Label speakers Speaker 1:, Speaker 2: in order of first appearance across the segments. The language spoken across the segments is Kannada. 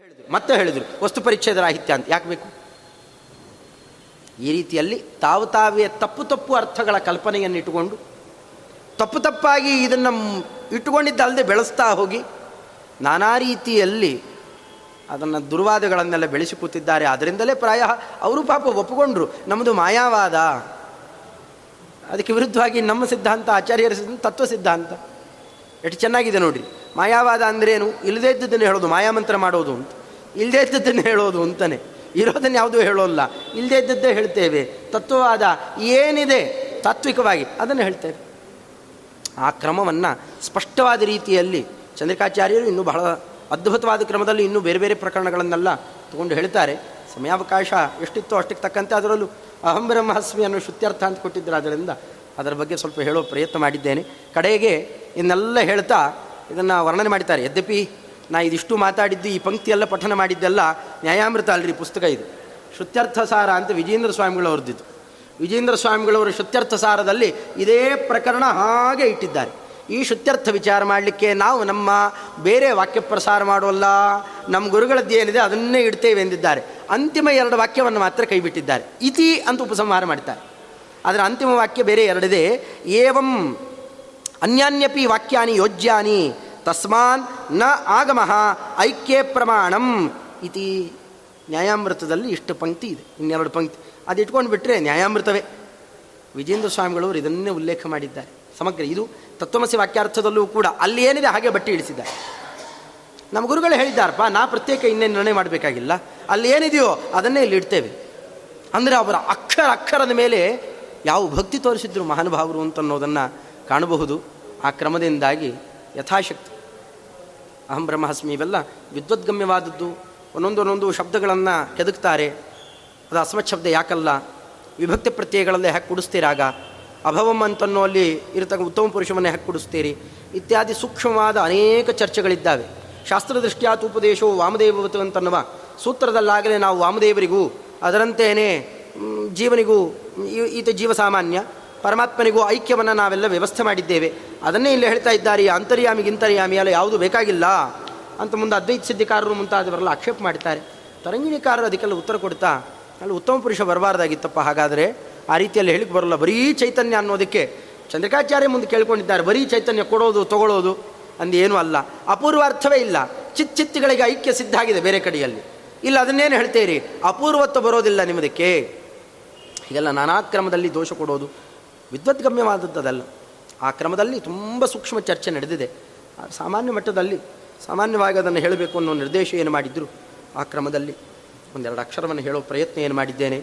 Speaker 1: ಹೇಳಿದ್ರು. ಮತ್ತೆ ಹೇಳಿದರು, ವಸ್ತು ಪರಿಚ್ಛೇದ ರಾಹಿತ್ಯ ಅಂತ. ಯಾಕೆ ಬೇಕು? ಈ ರೀತಿಯಲ್ಲಿ ತಾವು ತಾವೇ ತಪ್ಪು ತಪ್ಪು ಅರ್ಥಗಳ ಕಲ್ಪನೆಯನ್ನು ಇಟ್ಟುಕೊಂಡು ತಪ್ಪು ತಪ್ಪಾಗಿ ಇದನ್ನು ಇಟ್ಟುಕೊಂಡಿದ್ದಲ್ಲದೆ ಬೆಳೆಸ್ತಾ ಹೋಗಿ, ನಾನಾ ರೀತಿಯಲ್ಲಿ ಅದನ್ನು ದುರ್ವಾದಗಳನ್ನೆಲ್ಲ ಬೆಳೆಸಿ ಕೂತಿದ್ದಾರೆ. ಅದರಿಂದಲೇ ಪ್ರಾಯ ಅವರು ಪಾಪ ಒಪ್ಪಿಕೊಂಡ್ರು ನಮ್ಮದು ಮಾಯಾವಾದ. ಅದಕ್ಕೆ ವಿರುದ್ಧವಾಗಿ ನಮ್ಮ ಸಿದ್ಧಾಂತ, ಆಚಾರ್ಯರ ತತ್ವ ಸಿದ್ಧಾಂತ. ಎಷ್ಟು ಚೆನ್ನಾಗಿದೆ ನೋಡಿ ಮಾಯಾವಾದ ಅಂದ್ರೇನು ಇಲ್ಲದೇ ಇದ್ದದ್ದನ್ನು ಹೇಳೋದು, ಮಾಯಾಮಂತ್ರ ಮಾಡೋದು ಅಂತ. ಇಲ್ಲದೇ ಇದ್ದದ್ದನ್ನು ಹೇಳೋದು ಅಂತಾನೆ. ಇರೋದನ್ನು ಯಾವುದೂ ಹೇಳೋಲ್ಲ. ಇಲ್ಲದೇ ಇದ್ದದ್ದೇ ಹೇಳ್ತೇವೆ. ತತ್ವವಾದ ಏನಿದೆ? ತಾತ್ವಿಕವಾಗಿ ಅದನ್ನು ಹೇಳ್ತೇವೆ. ಆ ಕ್ರಮವನ್ನು ಸ್ಪಷ್ಟವಾದ ರೀತಿಯಲ್ಲಿ ಚಂದ್ರಿಕಾಚಾರ್ಯರು ಇನ್ನೂ ಬಹಳ ಅದ್ಭುತವಾದ ಕ್ರಮದಲ್ಲಿ ಇನ್ನೂ ಬೇರೆ ಬೇರೆ ಪ್ರಕರಣಗಳನ್ನೆಲ್ಲ ತಗೊಂಡು ಹೇಳ್ತಾರೆ. ಸಮಯಾವಕಾಶ ಎಷ್ಟಿತ್ತೋ ಅಷ್ಟಕ್ಕೆ ತಕ್ಕಂತೆ ಅದರಲ್ಲೂ ಅಹಂ ಬ್ರಹ್ಮಹಸ್ಮಿ ಅನ್ನೋ ಶುತ್ಯರ್ಥ ಅಂತ ಕೊಟ್ಟಿದ್ದರು ಅದರಿಂದ ಅದರ ಬಗ್ಗೆ ಸ್ವಲ್ಪ ಹೇಳೋ ಪ್ರಯತ್ನ ಮಾಡಿದ್ದೇನೆ. ಕಡೆಗೆ ಇನ್ನೆಲ್ಲ ಹೇಳ್ತಾ ಇದನ್ನು ವರ್ಣನೆ ಮಾಡಿದ್ದಾರೆ. ಯದ್ಯಪಿ ನಾ ಇದಿಷ್ಟು ಮಾತಾಡಿದ್ದು, ಈ ಪಂಕ್ತಿಯೆಲ್ಲ ಪಠನ ಮಾಡಿದ್ದೆಲ್ಲ ನ್ಯಾಯಾಮೃತ ಅಲ್ರಿ ಪುಸ್ತಕ ಇದು. ಶುತ್ಯರ್ಥ ಸಾರ ಅಂತ ವಿಜೇಂದ್ರ ಸ್ವಾಮಿಗಳವ್ರದ್ದಿದ್ದು. ವಿಜೇಂದ್ರ ಸ್ವಾಮಿಗಳವರು ಶುತ್ಯರ್ಥ ಸಾರದಲ್ಲಿ ಇದೇ ಪ್ರಕರಣ ಹಾಗೆ ಇಟ್ಟಿದ್ದಾರೆ. ಈ ಶುತ್ಯರ್ಥ ವಿಚಾರ ಮಾಡಲಿಕ್ಕೆ ನಾವು ನಮ್ಮ ಬೇರೆ ವಾಕ್ಯ ಪ್ರಸಾರ ಮಾಡೋಲ್ಲ ನಮ್ಮ ಗುರುಗಳದ್ದು ಏನಿದೆ ಅದನ್ನೇ ಇಡ್ತೇವೆ ಎಂದಿದ್ದಾರೆ. ಅಂತಿಮ ಎರಡು ವಾಕ್ಯವನ್ನು ಮಾತ್ರ ಕೈಬಿಟ್ಟಿದ್ದಾರೆ. ಇತಿ ಅಂತ ಉಪಸಂಹಾರ ಮಾಡ್ತಾರೆ. ಅದರ ಅಂತಿಮ ವಾಕ್ಯ ಬೇರೆ ಎರಡಿದೆ. ಏವಂ ಅನ್ಯಾನ್ಯಪಿ ವಾಕ್ಯಾನಿ ಯೋಜ್ಯಾನಿ, ತಸ್ಮಾನ್ನ ಆಗಮಃ ಐಕ್ಯೇ ಪ್ರಮಾಣಂ ಇತಿ. ನ್ಯಾಯಾಮೃತದಲ್ಲಿ ಇಷ್ಟು ಪಂಕ್ತಿ ಇದೆ, ಇನ್ನೆರಡು ಪಂಕ್ತಿ. ಅದು ಇಟ್ಕೊಂಡು ಬಿಟ್ಟರೆ ನ್ಯಾಯಾಮೃತವೇ. ವಿಜೇಂದ್ರ ಸ್ವಾಮಿಗಳವರು ಇದನ್ನೇ ಉಲ್ಲೇಖ ಮಾಡಿದ್ದಾರೆ. ಸಮಗ್ರ, ಇದು ತತ್ವಮಸಿ ವಾಕ್ಯಾರ್ಥದಲ್ಲೂ ಕೂಡ ಅಲ್ಲಿ ಏನಿದೆ ಹಾಗೆ ಬಟ್ಟಿ ಇಳಿಸಿದ್ದಾರೆ. ನಮ್ಮ ಗುರುಗಳು ಹೇಳಿದ್ದಾರಪ್ಪ, ನಾ ಪ್ರತ್ಯೇಕ ಇನ್ನೇನು ನಿರ್ಣಯ ಮಾಡಬೇಕಾಗಿಲ್ಲ. ಅಲ್ಲಿ ಏನಿದೆಯೋ ಅದನ್ನೇ ಇಲ್ಲಿ ಇಡ್ತೇವೆ. ಅಂದರೆ ಅವರ ಅಕ್ಷರ ಅಕ್ಷರದ ಮೇಲೆ ಯಾವ ಭಕ್ತಿ ತೋರಿಸಿದ್ರು ಮಹಾನುಭಾವರು ಅಂತ ಅನ್ನೋದನ್ನು ಕಾಣಬಹುದು. ಆ ಕ್ರಮದಿಂದಾಗಿ ಯಥಾಶಕ್ತಿ. ಅಹಂ ಬ್ರಹ್ಮಾಸ್ಮಿ ಇವೆಲ್ಲ ವಿದ್ವದ್ಗಮ್ಯವಾದದ್ದು. ಒಂದೊಂದು ಒಂದೊಂದು ಶಬ್ದಗಳನ್ನು ಕೆದಕ್ತಾರೆ. ಅದು ಅಸ್ಮತ್ ಶಬ್ದ ಯಾಕಲ್ಲ? ವಿಭಕ್ತಿ ಪ್ರತ್ಯಯಗಳಲ್ಲೇ ಹ್ಯಾಕ್ ಕುಡಿಸ್ತೀರಾಗ ಅಭವಂ ಅಂತನ್ನೋ ಅಲ್ಲಿ ಇರತಕ್ಕ ಉತ್ತಮ ಪುರುಷವನ್ನೇ ಹ್ಯಾಕ್ ಕುಡಿಸ್ತೀರಿ. ಇತ್ಯಾದಿ ಸೂಕ್ಷ್ಮವಾದ ಅನೇಕ ಚರ್ಚೆಗಳಿದ್ದಾವೆ. ಶಾಸ್ತ್ರದೃಷ್ಟಿಯಾತ ಉಪದೇಶವು ವಾಮದೇವವತು ಅಂತನ್ನುವ. ಸೂತ್ರದಲ್ಲಾಗಲೇ ನಾವು ವಾಮದೇವರಿಗೂ, ಅದರಂತೆಯೇ ಜೀವನಿಗೂ ಈತ ಜೀವ ಸಾಮಾನ್ಯ ಪರಮಾತ್ಮನಿಗೂ ಐಕ್ಯವನ್ನು ನಾವೆಲ್ಲ ವ್ಯವಸ್ಥೆ ಮಾಡಿದ್ದೇವೆ. ಅದನ್ನೇ ಇಲ್ಲಿ ಹೇಳ್ತಾ ಇದ್ದಾರೆ, ಈ ಅಂತರ್ಯಾಮಿಗಿಂತರ್ಯಾಮಿ ಅಲ್ಲ ಯಾವುದು ಬೇಕಾಗಿಲ್ಲ ಅಂತ ಮುಂದೆ ಅದ್ವೈತ ಸಿದ್ಧಿಕಾರರು ಮುಂತಾದವರೆಲ್ಲ ಆಕ್ಷೇಪ ಮಾಡ್ತಾರೆ ತರಂಗಿಣಿಕಾರರು ಅದಕ್ಕೆಲ್ಲ ಉತ್ತರ ಕೊಡ್ತಾ, ಅಲ್ಲಿ ಉತ್ತಮ ಪುರುಷ ಬರಬಾರ್ದಾಗಿತ್ತಪ್ಪ. ಹಾಗಾದರೆ ಆ ರೀತಿಯಲ್ಲಿ ಹೇಳಿಕ್ ಬರಲ್ಲ, ಬರೀ ಚೈತನ್ಯ ಅನ್ನೋದಕ್ಕೆ ಚಂದ್ರಕಾಚಾರ್ಯ ಮುಂದೆ ಕೇಳ್ಕೊಂಡಿದ್ದಾರೆ, ಬರೀ ಚೈತನ್ಯ ಕೊಡೋದು ತಗೊಳ್ಳೋದು ಅಂದು ಏನೂ ಅಲ್ಲ. ಅಪೂರ್ವ ಅರ್ಥವೇ ಇಲ್ಲ. ಚಿತ್ ಚಿತ್ತಗಳಿಗೆ ಐಕ್ಯ ಸಿದ್ಧ ಆಗಿದೆ ಬೇರೆ ಕಡೆಯಲ್ಲಿ. ಇಲ್ಲ, ಅದನ್ನೇನು ಹೇಳ್ತೀರಿ ಅಪೂರ್ವತ್ವ ಬರೋದಿಲ್ಲ ನಿಮ್ಮದಕ್ಕೆ. ಹೀಗೆಲ್ಲ ನಾನಾ ಕ್ರಮದಲ್ಲಿ ದೋಷ ಕೊಡೋದು ವಿದ್ವದ್ಗಮ್ಯವಾದದ್ದಲ್ಲ ಆ ಕ್ರಮದಲ್ಲಿ ತುಂಬ ಸೂಕ್ಷ್ಮ ಚರ್ಚೆ ನಡೆದಿದೆ. ಸಾಮಾನ್ಯ ಮಟ್ಟದಲ್ಲಿ ಸಾಮಾನ್ಯವಾಗಿ ಅದನ್ನು ಹೇಳಬೇಕು ಅನ್ನೋ ನಿರ್ದೇಶ ಏನು ಮಾಡಿದ್ರು? ಆ ಕ್ರಮದಲ್ಲಿ ಒಂದೆರಡು ಅಕ್ಷರವನ್ನು ಹೇಳೋ ಪ್ರಯತ್ನ ಏನು ಮಾಡಿದ್ದೇನೆ?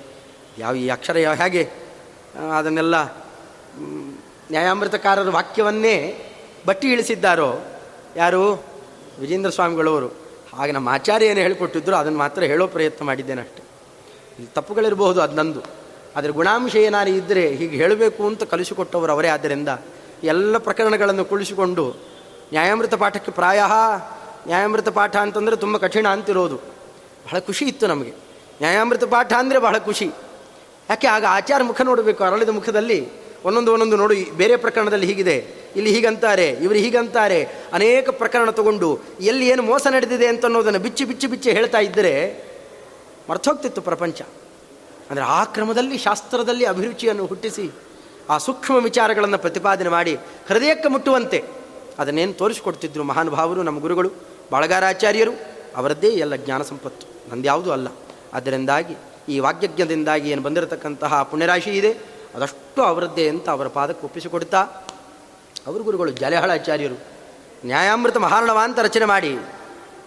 Speaker 1: ಯಾವ ಈ ಅಕ್ಷರ ಯಾವ ಹೇಗೆ? ಅದನ್ನೆಲ್ಲ ನ್ಯಾಯಾಮೃತಕಾರರ ವಾಕ್ಯವನ್ನೇ ಬಟ್ಟಿ ಇಳಿಸಿದ್ದಾರೋ? ಯಾರು? ವಿಜೇಂದ್ರ ಸ್ವಾಮಿಗಳವರು. ಹಾಗೆ ನಮ್ಮ ಆಚಾರ್ಯ ಏನು ಹೇಳಿಕೊಟ್ಟಿದ್ರು ಅದನ್ನು ಮಾತ್ರ ಹೇಳೋ ಪ್ರಯತ್ನ ಮಾಡಿದ್ದೇನೆ ಅಷ್ಟೆ ತಪ್ಪುಗಳಿರಬಹುದು ಅದು ನಂದು. ಅದರ ಗುಣಾಂಶ ಏನಾರು ಇದ್ದರೆ ಹೀಗೆ ಹೇಳಬೇಕು ಅಂತ ಕಲಿಸಿಕೊಟ್ಟವರು ಅವರೇ. ಆದ್ದರಿಂದ ಎಲ್ಲ ಪ್ರಕರಣಗಳನ್ನು ಕುಳಿಸಿಕೊಂಡು ನ್ಯಾಯಾಮೃತ ಪಾಠಕ್ಕೆ ಪ್ರಾಯ, ನ್ಯಾಯಾಮೃತ ಪಾಠ ಅಂತಂದರೆ ತುಂಬ ಕಠಿಣ ಅಂತಿರೋದು. ಬಹಳ ಖುಷಿ ಇತ್ತು ನಮಗೆ. ನ್ಯಾಯಾಮೃತ ಪಾಠ ಅಂದರೆ ಬಹಳ ಖುಷಿ. ಯಾಕೆ ಆಗ ಆಚಾರ ಮುಖ ನೋಡಬೇಕು, ಅರಳಿದ ಮುಖದಲ್ಲಿ ಒಂದೊಂದು ಒಂದೊಂದು ನೋಡು, ಬೇರೆ ಪ್ರಕರಣದಲ್ಲಿ ಹೀಗಿದೆ, ಇಲ್ಲಿ ಹೀಗಂತಾರೆ, ಇವರು ಹೀಗಂತಾರೆ, ಅನೇಕ ಪ್ರಕರಣ ತಗೊಂಡು ಎಲ್ಲಿ ಏನು ಮೋಸ ನಡೆದಿದೆ ಅಂತ ಅನ್ನೋದನ್ನು ಬಿಚ್ಚಿ ಬಿಚ್ಚಿ ಬಿಚ್ಚಿ ಹೇಳ್ತಾ ಇದ್ದರೆ ಮರ್ತೋಗ್ತಿತ್ತು ಪ್ರಪಂಚ. ಅಂದರೆ ಆ ಕ್ರಮದಲ್ಲಿ ಶಾಸ್ತ್ರದಲ್ಲಿ ಅಭಿರುಚಿಯನ್ನು ಹುಟ್ಟಿಸಿ ಆ ಸೂಕ್ಷ್ಮ ವಿಚಾರಗಳನ್ನು ಪ್ರತಿಪಾದನೆ ಮಾಡಿ ಹೃದಯಕ್ಕೆ ಮುಟ್ಟುವಂತೆ ಅದನ್ನೇನು ತೋರಿಸಿಕೊಡ್ತಿದ್ರು ಮಹಾನುಭಾವರು ನಮ್ಮ ಗುರುಗಳು, ಬಾಳಗಾರಾಚಾರ್ಯರು, ಅವರದ್ದೇ ಎಲ್ಲ ಜ್ಞಾನ ಸಂಪತ್ತು. ನಂದ್ಯಾವುದೂ ಅಲ್ಲ. ಅದರಿಂದಾಗಿ ಈ ವಾಗ್ಯಜ್ಞದಿಂದಾಗಿ ಏನು ಬಂದಿರತಕ್ಕಂತಹ ಪುಣ್ಯರಾಶಿ ಇದೆ, ಅದಷ್ಟು ಅವರದ್ದೇ ಅಂತ ಅವರ ಪಾದಕ್ಕೆ ಒಪ್ಪಿಸಿಕೊಡ್ತಾ ಅವರು ಗುರುಗಳು ಜಲಹಳಾಚಾರ್ಯರು, ನ್ಯಾಯಾಮೃತ ಮಹಾರ್ಣವ ಅಂತ ರಚನೆ ಮಾಡಿ,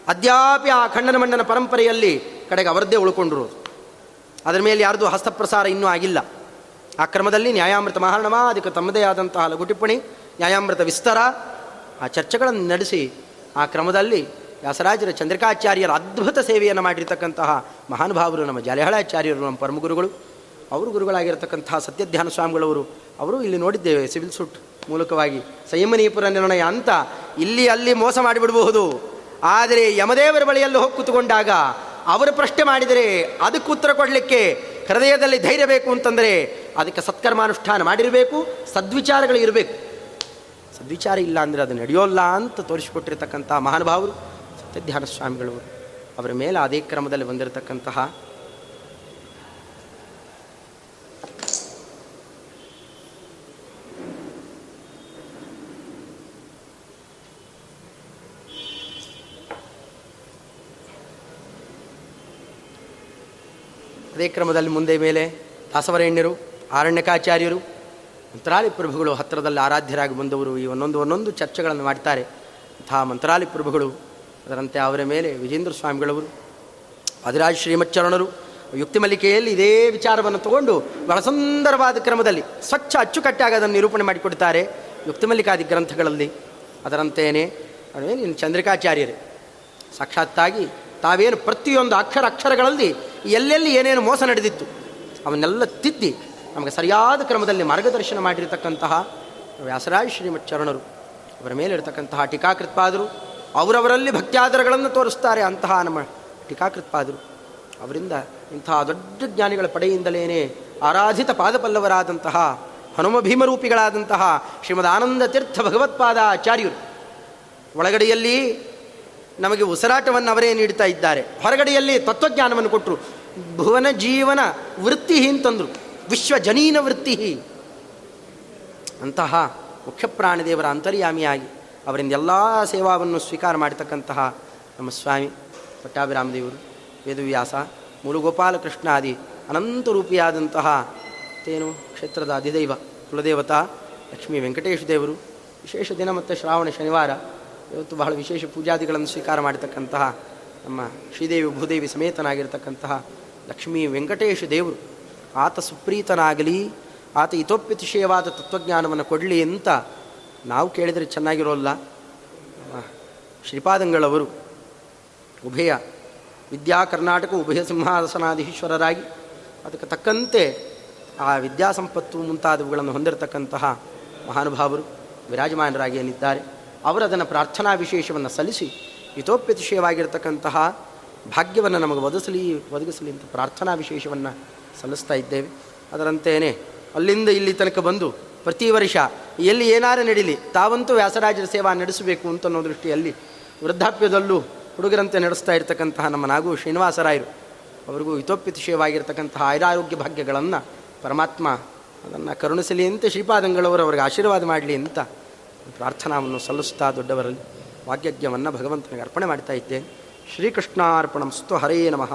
Speaker 1: ಅದ್ಯಾಪಿ ಆ ಖಂಡನ ಮಂಡನ ಪರಂಪರೆಯಲ್ಲಿ ಕಡೆಗೆ ಅವರದ್ದೇ ಉಳ್ಕೊಂಡಿರೋದು. ಅದರ ಮೇಲೆ ಯಾರ್ದು ಹಸ್ತಪ್ರಸಾರ ಇನ್ನೂ ಆಗಿಲ್ಲ. ಆ ಕ್ರಮದಲ್ಲಿ ನ್ಯಾಯಾಮೃತ ಮಹಾರ್ಣವ ಅದಕ್ಕೆ ತಮ್ಮದೇ ಆದಂತಹ ಲಘು ಟಿಪ್ಪಣಿ, ನ್ಯಾಯಾಮೃತ ವಿಸ್ತಾರ, ಆ ಚರ್ಚೆಗಳನ್ನು ನಡೆಸಿ ಆ ಕ್ರಮದಲ್ಲಿ ವ್ಯಾಸರಾಜರ ಚಂದ್ರಿಕಾಚಾರ್ಯರ ಅದ್ಭುತ ಸೇವೆಯನ್ನು ಮಾಡಿರ್ತಕ್ಕಂತಹ ಮಹಾನುಭಾವರು ನಮ್ಮ ಜಲಹಳಾಚಾರ್ಯರು, ನಮ್ಮ ಪರಮಗುರುಗಳು, ಅವರು ಗುರುಗಳಾಗಿರ್ತಕ್ಕಂತಹ ಸತ್ಯಧ್ಯಾನ ಸ್ವಾಮಿಗಳವರು, ಅವರು ಇಲ್ಲಿ ನೋಡಿದ್ದೇವೆ ಸಿವಿಲ್ ಸೂಟ್ ಮೂಲಕವಾಗಿ. ಸಂಯಮನೀಪುರ ನಿರ್ಣಯ ಅಂತ ಇಲ್ಲಿ ಅಲ್ಲಿ ಮೋಸ ಮಾಡಿಬಿಡಬಹುದು. ಆದರೆ ಯಮದೇವರ ಬಳಿಯಲ್ಲಿ ಹೋಗಿ ಕೂತ್ಕೊಂಡಾಗ ಅವರು ಪ್ರಶ್ನೆ ಮಾಡಿದರೆ ಅದಕ್ಕೆ ಉತ್ತರ ಕೊಡಲಿಕ್ಕೆ ಹೃದಯದಲ್ಲಿ ಧೈರ್ಯ ಬೇಕು ಅಂತಂದರೆ ಅದಕ್ಕೆ ಸತ್ಕರ್ಮಾನುಷ್ಠಾನ ಮಾಡಿರಬೇಕು, ಸದ್ವಿಚಾರಗಳು ಇರಬೇಕು. ಸದ್ವಿಚಾರ ಇಲ್ಲ ಅಂದರೆ ಅದು ನಡೆಯೋಲ್ಲ ಅಂತ ತೋರಿಸಿಕೊಟ್ಟಿರ್ತಕ್ಕಂಥ ಮಹಾನುಭಾವರು ಸತ್ಯಧ್ಯಾನ ಸ್ವಾಮಿಗಳವರು. ಅವರ ಮೇಲೆ ಅದೇ ಕ್ರಮದಲ್ಲಿ ಬಂದಿರತಕ್ಕಂತಹ ಅದೇ ಕ್ರಮದಲ್ಲಿ ಮುಂದೆ ಮೇಲೆ ದಾಸವರೇಣ್ಯರು ಆರಣ್ಯಕಾಚಾರ್ಯರು ಮಂತ್ರಾಲಿ ಪ್ರಭುಗಳು ಹತ್ತಿರದಲ್ಲಿ ಆರಾಧ್ಯರಾಗಿ ಬಂದವರು. ಈ ಒಂದೊಂದು ಒಂದೊಂದು ಚರ್ಚೆಗಳನ್ನು ಮಾಡ್ತಾರೆ. ಅಂತಹ ಮಂತ್ರಾಲಿ ಪ್ರಭುಗಳು ಅದರಂತೆ ಅವರ ಮೇಲೆ ವಿಜೇಂದ್ರ ಸ್ವಾಮಿಗಳವರು ಅಧಿರಾಜ್ ಶ್ರೀಮಚ್ಚರಣರು ಯುಕ್ತಿಮಲ್ಲಿಕೆಯಲ್ಲಿ ಇದೇ ವಿಚಾರವನ್ನು ತಗೊಂಡು ಬಹಳ ಸುಂದರವಾದ ಕ್ರಮದಲ್ಲಿ ಸ್ವಚ್ಛ ಅಚ್ಚುಕಟ್ಟಾಗಿ ಅದನ್ನು ನಿರೂಪಣೆ ಮಾಡಿಕೊಡ್ತಾರೆ ಯುಕ್ತಿಮಲ್ಲಿಕಾದಿ ಗ್ರಂಥಗಳಲ್ಲಿ. ಅದರಂತೆಯೇ ಏನು ಚಂದ್ರಿಕಾಚಾರ್ಯರೇ, ಸಾಕ್ಷಾತ್ತಾಗಿ ತಾವೇನು ಪ್ರತಿಯೊಂದು ಅಕ್ಷರ ಅಕ್ಷರಗಳಲ್ಲಿ ಎಲ್ಲೆಲ್ಲಿ ಏನೇನು ಮೋಸ ನಡೆದಿತ್ತು ಅವನ್ನೆಲ್ಲ ತಿದ್ದಿ ನಮಗೆ ಸರಿಯಾದ ಕ್ರಮದಲ್ಲಿ ಮಾರ್ಗದರ್ಶನ ಮಾಡಿರತಕ್ಕಂತಹ ವ್ಯಾಸರಾಜ ಶ್ರೀಮಚ್ಚರಣರು ಅವರ ಮೇಲಿರತಕ್ಕಂತಹ ಟೀಕಾಕೃತ್ಪಾದರು ಅವರವರಲ್ಲಿ ಭಕ್ತ್ಯಾದರಗಳನ್ನು ತೋರಿಸ್ತಾರೆ ಅಂತಹ ನಮ್ಮ ಟೀಕಾಕೃತ್ಪಾದರು ಅವರಿಂದ ಇಂತಹ ದೊಡ್ಡ ಜ್ಞಾನಿಗಳ ಪಡೆಯಿಂದಲೇ ಆರಾಧಿತ ಪಾದಪಲ್ಲವರಾದಂತಹ, ಹನುಮ ಭೀಮರೂಪಿಗಳಾದಂತಹ ಶ್ರೀಮದ್ ಆನಂದ ತೀರ್ಥ ಭಗವತ್ಪಾದ ಆಚಾರ್ಯರು. ಒಳಗಡೆಯಲ್ಲಿ ನಮಗೆ ಉಸಿರಾಟವನ್ನು ಅವರೇ ನೀಡ್ತಾ ಇದ್ದಾರೆ. ಹೊರಗಡೆಯಲ್ಲಿ ತತ್ವಜ್ಞಾನವನ್ನು ಕೊಟ್ಟರು ಭುವನ ಜೀವನ ವೃತ್ತಿ ಅಂತಂದರು ವಿಶ್ವಜನೀನ ವೃತ್ತಿ ಅಂತಹ ಮುಖ್ಯ ಪ್ರಾಣದೇವರ ಅಂತರ್ಯಾಮಿಯಾಗಿ ಅವರಿಂದ ಎಲ್ಲ ಸೇವಾವನ್ನು ಸ್ವೀಕಾರ ಮಾಡತಕ್ಕಂತಹ ನಮ್ಮ ಸ್ವಾಮಿ ಪಟ್ಟಾಭಿರಾಮದೇವರು, ವೇದವ್ಯಾಸ ಮುರುಗೋಪಾಲಕೃಷ್ಣಾದಿ ಅನಂತ ರೂಪಿಯಾದಂತಹ ತೇನು ಕ್ಷೇತ್ರದ ಅಧಿದೈವ ಕುಲದೇವತಾ ಲಕ್ಷ್ಮೀ ವೆಂಕಟೇಶ ದೇವರು, ವಿಶೇಷ ದಿನ ಮತ್ತು ಶ್ರಾವಣ ಶನಿವಾರ ಇವತ್ತು ಬಹಳ ವಿಶೇಷ ಪೂಜಾದಿಗಳನ್ನು ಸ್ವೀಕಾರ ಮಾಡಿರ್ತಕ್ಕಂತಹ ನಮ್ಮ ಶ್ರೀದೇವಿ ಭೂದೇವಿ ಸಮೇತನಾಗಿರ್ತಕ್ಕಂತಹ ಲಕ್ಷ್ಮೀ ವೆಂಕಟೇಶ ದೇವರು. ಆತ ಸುಪ್ರೀತನಾಗಲಿ, ಆತ ಇತೋಪ್ಯತಿಶಯವಾದ ತತ್ವಜ್ಞಾನವನ್ನು ಕೊಡಲಿ ಅಂತ ನಾವು ಕೇಳಿದರೆ ಚೆನ್ನಾಗಿರೋಲ್ಲ. ಶ್ರೀಪಾದಂಗಳವರು ಉಭಯ ವಿದ್ಯಾ ಕರ್ನಾಟಕ ಉಭಯ ಸಿಂಹಾಸನಾಧೀಶ್ವರರಾಗಿ ಅದಕ್ಕೆ ತಕ್ಕಂತೆ ಆ ವಿದ್ಯಾಸಂಪತ್ತು ಮುಂತಾದವುಗಳನ್ನು ಹೊಂದಿರತಕ್ಕಂತಹ ಮಹಾನುಭಾವರು ವಿರಾಜಮಾನರಾಗಿ ಏನಿದ್ದಾರೆ ಅವರು ಅದನ್ನು ಪ್ರಾರ್ಥನಾ ವಿಶೇಷವನ್ನು ಸಲ್ಲಿಸಿ ಹಿತೋಪ್ಯತಿಶಯವಾಗಿರ್ತಕ್ಕಂತಹ ಭಾಗ್ಯವನ್ನು ನಮಗೆ ಒದಗಿಸಲಿ ಒದಗಿಸಲಿ ಅಂತ ಪ್ರಾರ್ಥನಾ ವಿಶೇಷವನ್ನು ಸಲ್ಲಿಸ್ತಾ ಇದ್ದೇವೆ. ಅದರಂತೆಯೇ ಅಲ್ಲಿಂದ ಇಲ್ಲಿ ತನಕ ಬಂದು ಪ್ರತಿ ವರ್ಷ ಎಲ್ಲಿ ಏನಾರು ನಡೀಲಿ, ತಾವಂತೂ ವ್ಯಾಸರಾಜರ ಸೇವಾ ನಡೆಸಬೇಕು ಅಂತ ಅನ್ನೋ ದೃಷ್ಟಿಯಲ್ಲಿ ವೃದ್ಧಾಪ್ಯದಲ್ಲೂ ಹುಡುಗರಂತೆ ನಡೆಸ್ತಾ ಇರತಕ್ಕಂತಹ ನಮ್ಮ ನಾಗು ಶ್ರೀನಿವಾಸರಾಯರು ಅವರಿಗೂ ಹಿತೋಪ್ಯತಿಶಯವಾಗಿರ್ತಕ್ಕಂತಹ ಆಯುರಾರೋಗ್ಯ ಭಾಗ್ಯಗಳನ್ನು ಪರಮಾತ್ಮ ಅದನ್ನು ಕರುಣಿಸಲಿ ಅಂತ ಶ್ರೀಪಾದಂಗಳವರು ಅವರಿಗೆ ಆಶೀರ್ವಾದ ಮಾಡಲಿ ಅಂತ ಪ್ರಾರ್ಥನಾವನ್ನು ಸಲ್ಲಿಸ್ತಾ ದೊಡ್ಡವರಲ್ಲಿ ವಾಗ್ಯಜ್ಞವನ್ನು ಭಗವಂತನಿಗೆ ಅರ್ಪಣೆ ಮಾಡ್ತಾ ಇದ್ದೇನೆ ಶ್ರೀಕೃಷ್ಣಾರ್ಪಣಂ ಸ್ತು ಹರೇ ನಮಃ.